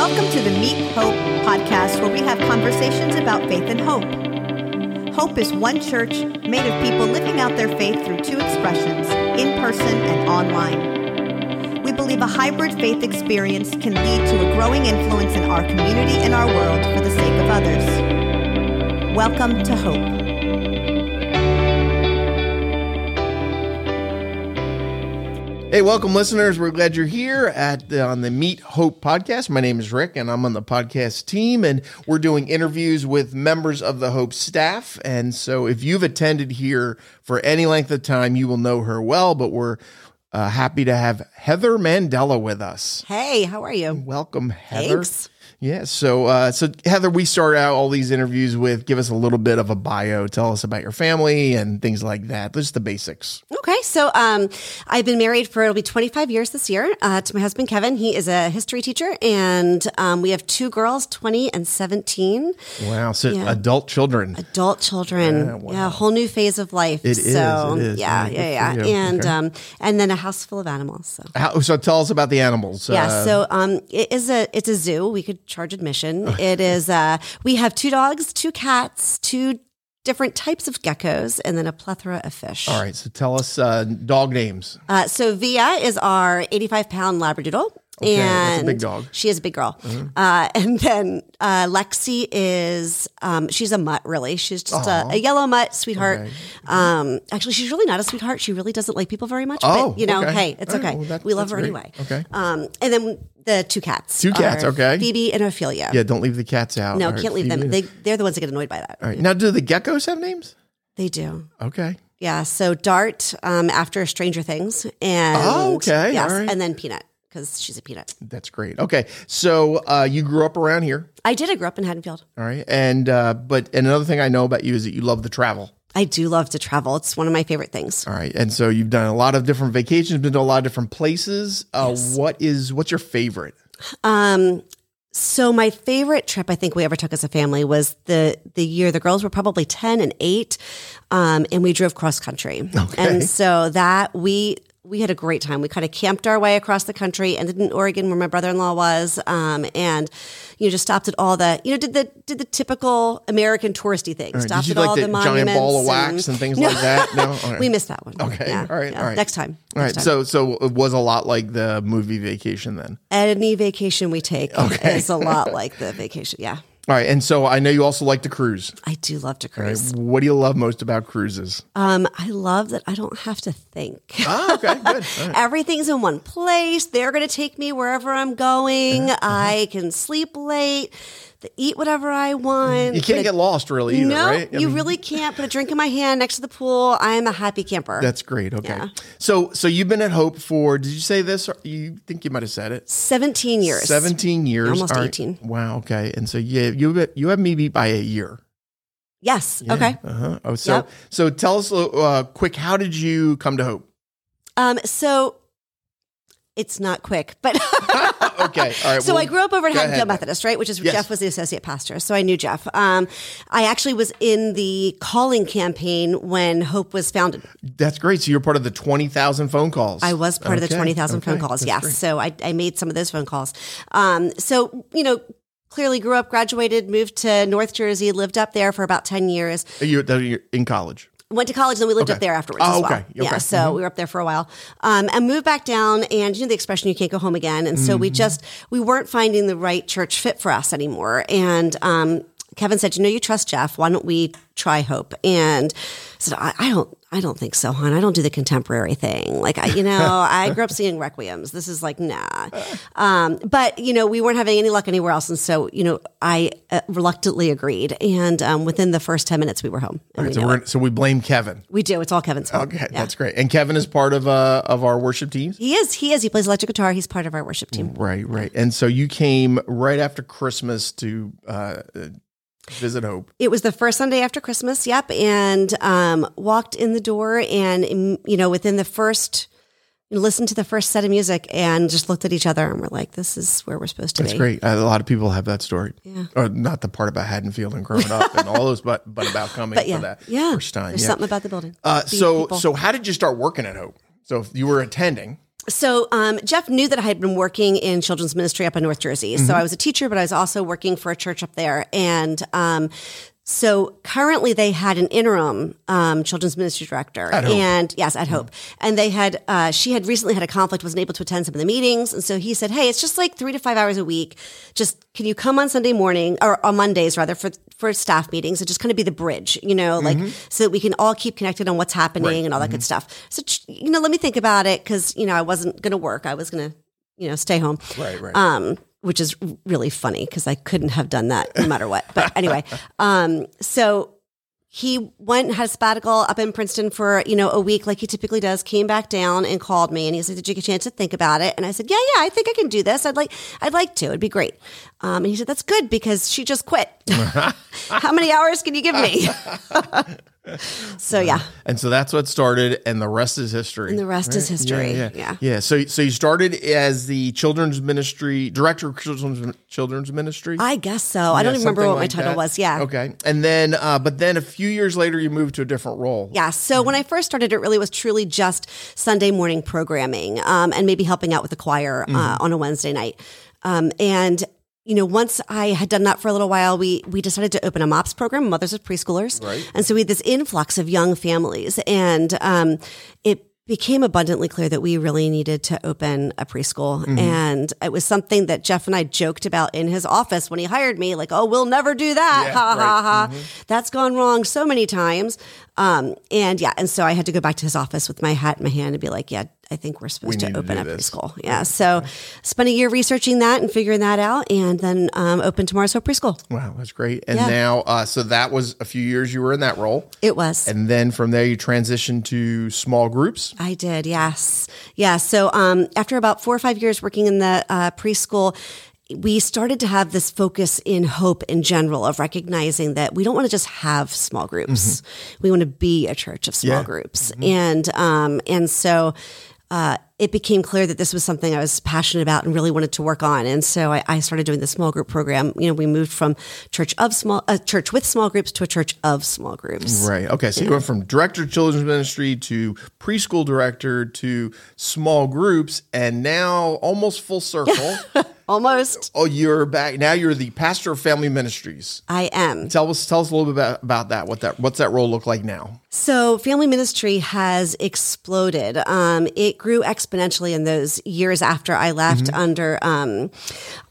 Welcome to the Meet Hope podcast, where we have conversations about faith and hope. Hope is one church made of people living out their faith through two expressions in person and online. We believe a hybrid faith experience can lead to a growing influence in our community and our world for the sake of others. Welcome to Hope. Hey, welcome, listeners. We're glad you're here at the, on the Meet Hope podcast. My name is Rick, and I'm on the podcast team, and we're doing interviews with members of the Hope staff. And so, if you've attended here for any length of time, you will know her well. But we're uh, happy to have Heather Mandala with us. Hey, how are you? Welcome, Heather. Thanks. Yeah. So, uh, so Heather, we start out all these interviews with give us a little bit of a bio. Tell us about your family and things like that. Just the basics. Okay, so um, I've been married for it'll be 25 years this year uh, to my husband Kevin. He is a history teacher, and um, we have two girls, 20 and 17, Wow. So, Yeah. adult children. adult children. Yeah, wow. Yeah, a whole new phase of life. It is, so, it is. Yeah, Yeah, yeah, yeah, and Okay. um, and then a house full of animals. So. How, so, tell us about the animals. Yeah, Uh, so um, it is a it's a zoo. We could charge admission. It is uh, we have two dogs, two cats, two different types of geckos, and then a plethora of fish. All right. So tell us uh, dog names. Uh, so Via is our 85 pound Labradoodle. Okay, and big dog. She is a big girl. Uh, and then uh, Lexi is, um, she's a mutt, really. She's just a, a yellow mutt, sweetheart. Okay. Um, actually, she's really not a sweetheart. She really doesn't like people very much. Oh, but, you know, okay. hey, it's right, okay. well, that- we love her great. anyway. Okay. Um, and then the two cats. Two cats, okay. Phoebe and Ophelia. Yeah, don't leave the cats out. No, can't leave them. They, they're the ones that get annoyed by that. All right. Now, do the geckos have names? They do. Okay. Yeah. So Dart um, after Stranger Things, and Oh, okay. yes, right. and then Peanut because she's a peanut. That's great. Okay. So uh, you grew up around here. I did. I grew up in Haddonfield. All right. And, uh, but and another thing I know about you is that you love to travel. I do love to travel. It's one of my favorite things. All right. And so you've done a lot of different vacations, been to a lot of different places. Uh, What is, what's your favorite? Um, so my favorite trip I think we ever took as a family was the the year the girls were probably ten and eight, um, and we drove cross country. Okay. And so that we we had a great time. We kind of camped our way across the country, ended in Oregon where my brother in law was, um, and you know just stopped at all the you know did the did the typical American touristy things. All right. Stopped Did you at like all the, the, giant ball of wax and, things like that? No. Right. We missed that one. Okay. Yeah. All right. Yeah. All right. Next time. All right. Time. So, so it was a lot like the movie Vacation then. any vacation we take Okay. is a lot like the vacation. Yeah. All right. And so I know you also like to cruise. I do love to All right. cruise. What do you love most about cruises? Um, I love that I don't have to think. Oh, okay. Good. Right. Everything's in one place. They're going to take me wherever I'm going. Uh-huh. I can sleep late, eat whatever I want. You can't get lost really either, no, right? I you mean, really can't. Put a drink in my hand next to the pool. I am a happy camper. That's great. Okay. Yeah. So, so you've been at Hope for, did you say this? Or you think you might have said it? 17 years. 17 years. Almost right. 18. Wow. Okay. And so you, you, you have me beat by a year. Yes. Yeah. Okay. Uh-huh. Oh, so, Yep. so tell us uh, quick, how did you come to Hope? Um, so it's not quick, but Okay. All right. so well, I grew up over at Haddonfield. Methodist, right? Which is Yes. Jeff was the associate pastor, so I knew Jeff. Um, I actually was in the calling campaign when Hope was founded. That's great. So you're part of the 20,000 phone calls. I was part of the Okay, twenty thousand phone calls. that's Yes, great. so I, I made some of those phone calls. Um, so you know, clearly grew up, graduated, moved to North Jersey, lived up there for about ten years. You're, you're in college. Went to college, and then we lived Okay. up there afterwards Oh, as well. okay, Yeah, okay. so we were up there for a while, um, and moved back down. And you know the expression, "You can't go home again." And so Mm-hmm. we just we weren't finding the right church fit for us anymore. And um, Kevin said, "You know, you trust Jeff. Why don't we try Hope?" And I said, I, "I don't, I don't think so, hon. I don't do the contemporary thing. Like, I, you know, I grew up singing requiems. This is like, nah." Um, but you know, we weren't having any luck anywhere else, and so you know, I uh, reluctantly agreed. And um, within the first ten minutes, we were home. Right, we so we're so we blame Kevin. We do. It's all Kevin's fault. Okay, Yeah. that's great. And Kevin is part of uh of our worship team? He is. He is. He plays electric guitar. He's part of our worship team. Right, right. And so you came right after Christmas to uh, visit Hope. It was the first Sunday after Christmas. Yep, and um, walked in the door, and mm, you know, within the first, listened to the first set of music, and just looked at each other, and we're like, "This is where we're supposed to be. That's be." great. Uh, a lot of people have that story. Yeah. Or not the part about Haddonfield and growing up and all those, but but about coming But yeah, for that yeah. first time. There's yeah. something about the building. Uh, so people. so how did you start working at Hope? So if you were attending. So um, Jeff knew that I had been working in children's ministry up in North Jersey. So I was a teacher, but I was also working for a church up there. And um, so currently they had an interim um, children's ministry director. And yes, at Hope. And they had, uh, she had recently had a conflict, wasn't able to attend some of the meetings. And so he said, Hey, it's just like three to five hours a week. Just can you come on Sunday morning or on Mondays rather for, for staff meetings and just kind of be the bridge, you know, like so that we can all keep connected on what's happening and all that good stuff. So, you know, let me think about it because, you know, I wasn't going to work. I was going to, you know, stay home Right, right. um, which is really funny because I couldn't have done that no matter what. But anyway, um, so he went and had a sabbatical up in Princeton for you know a week, like he typically does. Came back down and called me, and he said, "Did you get a chance to think about it?" And I said, "Yeah, yeah, I think I can do this. I'd like, I'd like to. It'd be great." Um, and he said, "That's good because she just quit. How many hours can you give me?" so yeah, and so that's what started, and the rest is history. and the rest is history. Yeah, yeah. yeah. So, so you started as the children's ministry director of children's children's ministry. I guess so. I don't even remember what my title that? was. Yeah. Okay. And then, uh, but then a few years later, you moved to a different role. Yeah. So when I first started, it really was truly just Sunday morning programming um, and maybe helping out with the choir uh, on a Wednesday night. Um, and you know, once I had done that for a little while, we we decided to open a MOPS program, Mothers of Preschoolers, Right. and so we had this influx of young families, and um, it became abundantly clear that we really needed to open a preschool, and it was something that Jeff and I joked about in his office when he hired me, like, "Oh, we'll never do that, Yeah, ha ha right. ha." That's gone wrong so many times. Um, and yeah, and so I had to go back to his office with my hat in my hand and be like, yeah, I think we're supposed need to to open do a this. preschool. Yeah. So spent a year researching that and figuring that out and then um, opened Tomorrow's Hope Preschool. Wow, that's great. And Yeah. now, uh, so that was a few years you were in that role. It was. And then from there, you transitioned to small groups. I did, yes. Yeah. So um, after about four or five years working in the uh, preschool, we started to have this focus in hope in general of recognizing that we don't want to just have small groups. We want to be a church of small Yeah. groups. And um, and so uh, it became clear that this was something I was passionate about and really wanted to work on. And so I, I started doing the small group program. You know, we moved from church of small, a church with small groups to a church of small groups. Right. Okay. So you went from director of children's ministry to preschool director to small groups, and now almost full circle. Almost. oh, you're back now. You're the pastor of family ministries. I am. Tell us, tell us a little bit about, about that. What that, what's that role look like now? So, family ministry has exploded. Um, it grew exponentially in those years after I left, under um,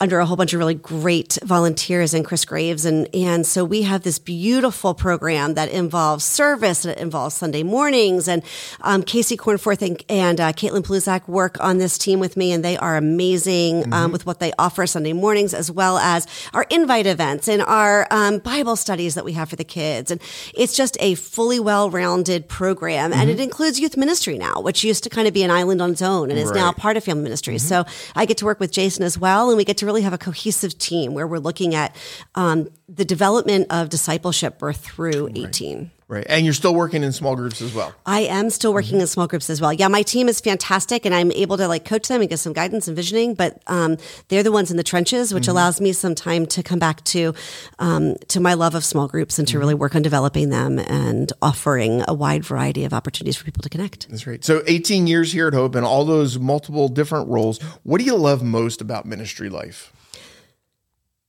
under a whole bunch of really great volunteers and Chris Graves, and and so we have this beautiful program that involves service and it involves Sunday mornings. And um, Casey Cornforth and, and uh, Caitlin Pluzak work on this team with me, and they are amazing um, with what they offer Sunday mornings, as well as our invite events and our um, Bible studies that we have for the kids. And it's just a fully well rounded program. And it includes youth ministry now, which used to kind of be an island on its own and is now part of family ministry. So I get to work with Jason as well. And we get to really have a cohesive team where we're looking at um, the development of discipleship birth through 18. Right. And you're still working in small groups as well. I am still working in small groups as well. Yeah, my team is fantastic, and I'm able to like coach them and give some guidance and visioning. But um, they're the ones in the trenches, which allows me some time to come back to um, to my love of small groups and to really work on developing them and offering a wide variety of opportunities for people to connect. That's right. So 18 years here at Hope and all those multiple different roles. What do you love most about ministry life?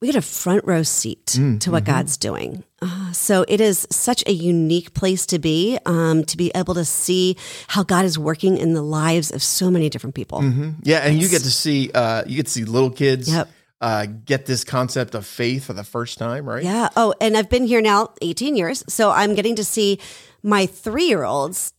We get a front row seat to what God's doing. Uh, so it is such a unique place to be, um, to be able to see how God is working in the lives of so many different people. Yeah, and you get to see uh, you get to see little kids Yep. uh, get this concept of faith for the first time, right? Yeah. Oh, and I've been here now 18 years. So I'm getting to see my three year olds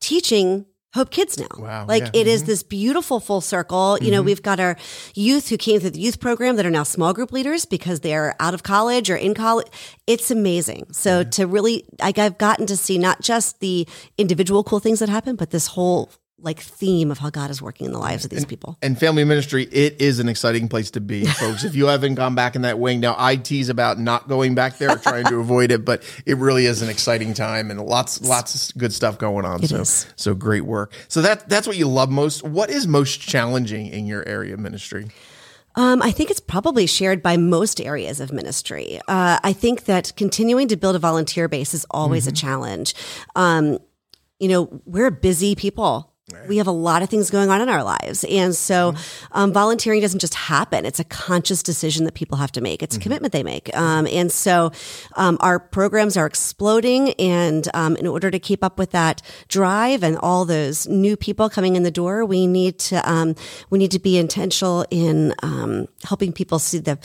teaching Hope Kids now. Wow, Like yeah. Mm-hmm. it is this beautiful full circle. You know, we've got our youth who came through the youth program that are now small group leaders because they're out of college or in college. It's amazing. So to really, like, I've gotten to see not just the individual cool things that happen, but this whole like theme of how God is working in the lives of these people. And family ministry, it is an exciting place to be, folks. If you haven't gone back in that wing, now I tease about not going back there or trying to avoid it, but it really is an exciting time and lots, lots of good stuff going on. It so, is. so great work. So that that's what you love most. What is most challenging in your area of ministry? Um, I think it's probably shared by most areas of ministry. Uh, I think that continuing to build a volunteer base is always a challenge. Um, you know, we're busy people. We have a lot of things going on in our lives. And so um, volunteering doesn't just happen. It's a conscious decision that people have to make. It's a commitment they make. Um, and so um, our programs are exploding. And um, in order to keep up with that drive and all those new people coming in the door, we need to, um, we need to be intentional in um, helping people see the,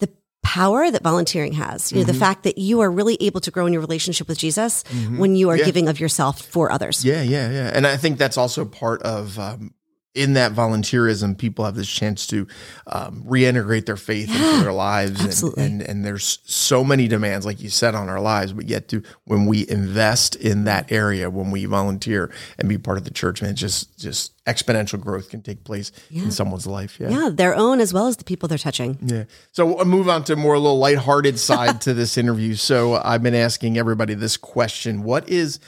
the power that volunteering has. You know, the fact that you are really able to grow in your relationship with Jesus when you are Yeah. giving of yourself for others. Yeah, yeah, yeah. And I think that's also part of um, in that volunteerism, people have this chance to um, reintegrate their faith into their lives. and- absolutely. And, and there's so many demands, like you said, on our lives. But yet, to when we invest in that area, when we volunteer and be part of the church, man, just just exponential growth can take place in someone's life. Yeah. Yeah, their own as well as the people they're touching. Yeah. So we'll move on to more a little lighthearted side to this interview. So I've been asking everybody this question: What is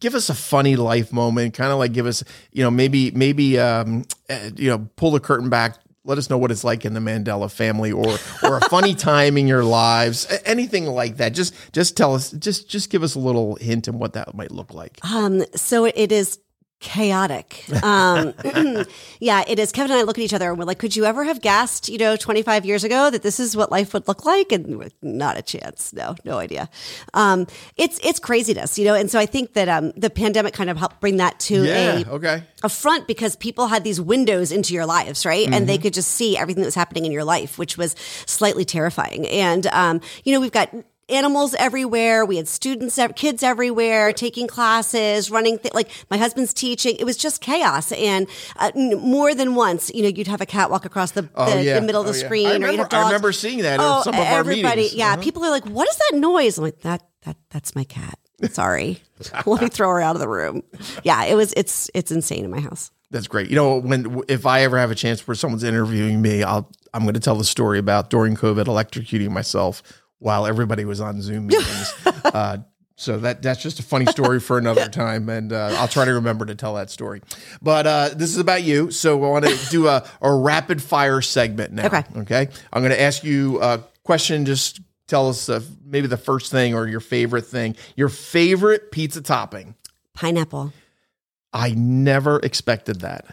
give us a funny life moment? Kind of like give us, you know, maybe maybe um, uh, you know, pull the curtain back. Let us know what it's like in the Mandala family, or or a funny time in your lives, anything like that. Just just tell us, just just give us a little hint on what that might look like. Um, so it is chaotic. Um, yeah, it is. Kevin and I look at each other and we're like, could you ever have guessed, you know, 25 years ago that this is what life would look like? And we're like, not a chance. No, no idea. Um, it's, it's craziness, you know? And so I think that, um, the pandemic kind of helped bring that to Yeah. a, Okay. a front because people had these windows into your lives, right? And they could just see everything that was happening in your life, which was slightly terrifying. And, um, you know, we've got animals everywhere. We had students, kids everywhere, taking classes, running, th- like my husband's teaching. It was just chaos. And uh, more than once, you know, you'd have a cat walk across the, the, Oh, yeah. the middle of Oh, the yeah. screen. I or you'd remember- I remember seeing that at Oh, some of our meetings. Yeah. Uh-huh. People are like, what is that noise? I'm like, that, that, that's my cat. Sorry. Let me throw her out of the room. Yeah. It was, it's, it's insane in my house. That's great. You know, when if I ever have a chance where someone's interviewing me, I'll I'm going to tell the story about during COVID electrocuting myself while everybody was on Zoom meetings. uh, so that that's just a funny story for another time, and uh, I'll try to remember to tell that story. But uh, this is about you, so I want to do a, a rapid fire segment now. Okay. Okay. I'm going to ask you a question. Just tell us uh, maybe the first thing or your favorite thing, your favorite pizza topping. Pineapple. I never expected that.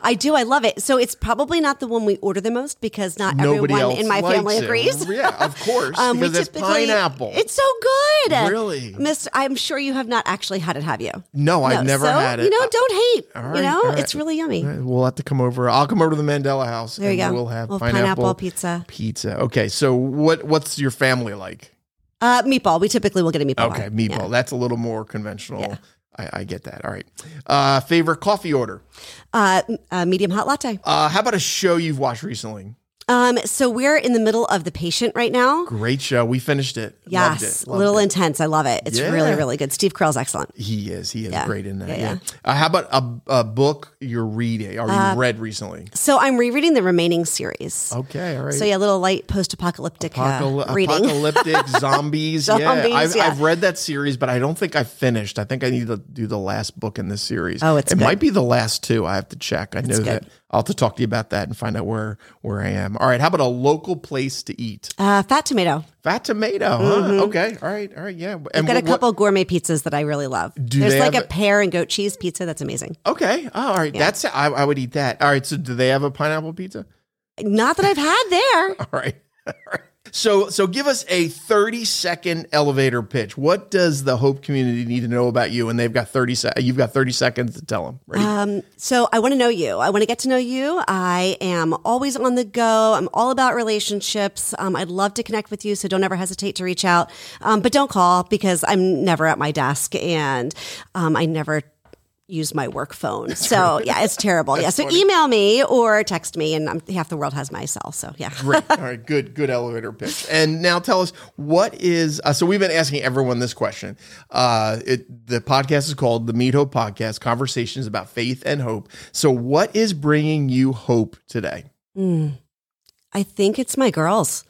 I do. I love it. So it's probably not the one we order the most because not Nobody everyone in my family it. agrees. Yeah, of course, Um, we because it's pineapple. It's so good. Really? Mister, I'm sure you have not actually had it, have you? no, I've never so, had it. You know, don't hate. All you know, right. it's really yummy. Right, we'll have to come over. I'll come over to the Mandala house. There you and go. We'll have We'll pineapple, pineapple pizza. Pizza. Okay, so what what's your family like? Uh, meatball. We typically will get a meatball. Okay, one. meatball. Yeah. That's a little more conventional. Yeah. I, I get that. All right. Uh, favorite coffee order? Uh, uh, medium hot latte. Uh, how about a show you've watched recently? Um, so we're in the middle of the patient right now. Great show. We finished it. Yes, it. a little it. intense. I love it. It's Yeah. really, really good. Steve Carell's excellent. He is. He is Yeah. great in that. Yeah. Yeah, Uh, how about a, a book you're reading or you Uh, read recently? So I'm rereading the remaining series. Okay. All right. So yeah, a little light post-apocalyptic Apocal- uh, reading. apocalyptic zombies. yeah, Zombies, I've, yeah. I've read that series, but I don't think I finished. I think I need to do the last book in this series. Oh, it's it good. might be the last two. I have to check. I know good. that. I'll have to talk to you about that and find out where where I am. All right. How about a local place to eat? Uh, fat tomato. Fat tomato. Huh? Okay. All right. All right. Yeah. I've And got a what- couple gourmet pizzas that I really love. Do There's like a a- pear and goat cheese pizza that's amazing. Okay. Oh, all right. That's I, I would eat that. All right. So do they have a pineapple pizza? Not that I've had there. All right. All right. So so give us a 30 second elevator pitch. What does the Hope community need to know about you? And they've got 30 se- you've got 30 seconds to tell them. Ready? Um, so I want to know you. I want to get to know you. I am always on the go. I'm all about relationships. Um, I'd love to connect with you, so don't ever hesitate to reach out. Um, but don't call because I'm never at my desk and um, I never use my work phone. So yeah, it's terrible. yeah. So email me or text me, and I'm, half the world has my cell. So yeah. Great. All right. Good. Good elevator pitch. And now tell us what is. Uh, so we've been asking everyone this question. Uh, it, the podcast is called the Meet Hope Podcast: Conversations about Faith and Hope. So what is bringing you hope today? I think it's my girls.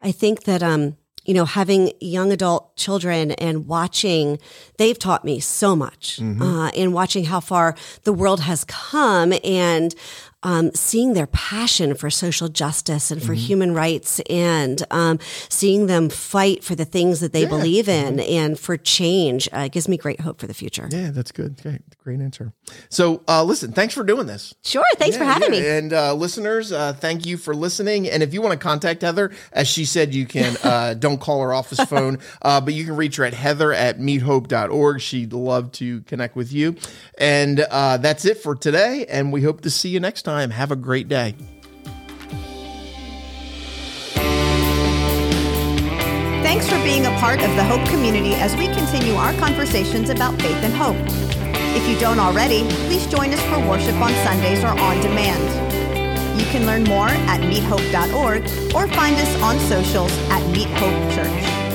I think that um, you know, having young adult children and watching, they've taught me so much. Uh, and watching how far the world has come, and um, seeing their passion for social justice and for mm-hmm. human rights and um, seeing them fight for the things that they yeah. believe in mm-hmm. and for change uh, gives me great hope for the future. Yeah, that's good. Great, great answer. So, uh, listen, thanks for doing this. Sure. Thanks yeah, for having yeah. me. And uh, listeners, uh, thank you for listening. And if you want to contact Heather, as she said, you can, uh, don't call her office phone, uh, but you can reach her at heather at meethope.org. She'd love to connect with you. And uh, that's it for today. And we hope to see you next time. Have a great day. Thanks for being a part of the Hope community as we continue our conversations about faith and hope. If you don't already, please join us for worship on Sundays or on demand. You can learn more at meethope.org or find us on socials at Meet Hope Church.